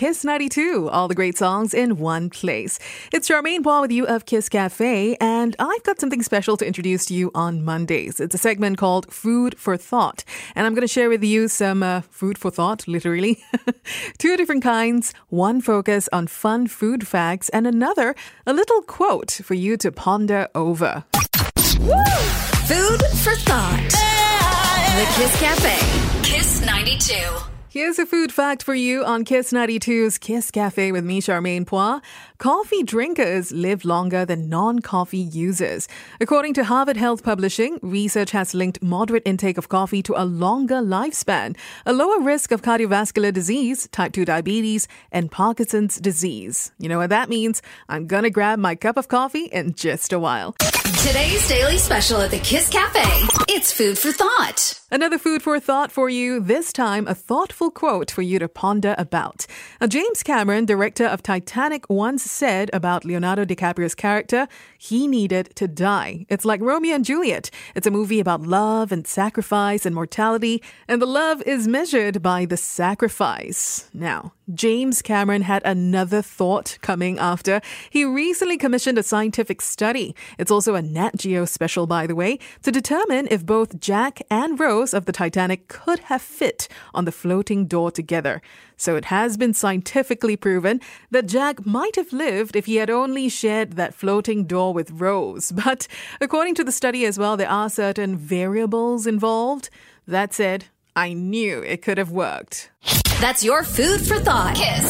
Kiss 92, all the great songs in one place. It's Charmaine Phua with you of Kiss Cafe, and I've got something special to introduce to you on Mondays. It's a segment called Food for Thought, and I'm going to share with you some uh, food for thought, literally. Two different kinds, one focus on fun food facts, and another, a little quote for you to ponder over. Food for thought. The Kiss Cafe. Kiss 92. Here's a food fact for you on Kiss 92's Kiss Cafe with me, Charmaine Phua. Coffee drinkers live longer than non coffee users. According to Harvard Health Publishing, research has linked moderate intake of coffee to a longer lifespan, a lower risk of cardiovascular disease, type 2 diabetes, and Parkinson's disease. You know what that means? I'm gonna grab my cup of coffee in just a while. Today's daily special at the Kiss Cafe. It's food for thought. Another food for thought for you, this time a thoughtful quote for you to ponder about. Now, James Cameron, director of Titanic, once said about Leonardo DiCaprio's character, he needed to die. It's like Romeo and Juliet. It's a movie about love and sacrifice and mortality, and the love is measured by the sacrifice. Now, James Cameron had another thought coming after. He recently commissioned a scientific study. It's also a Nat Geo special, by the way, to determine if both Jack and Rose of the Titanic could have fit on the floating door together. So it has been scientifically proven that Jack might have lived if he had only shared that floating door with Rose. But according to the study as well, there are certain variables involved. That said, I knew it could have worked. That's your food for thought. Kiss 92.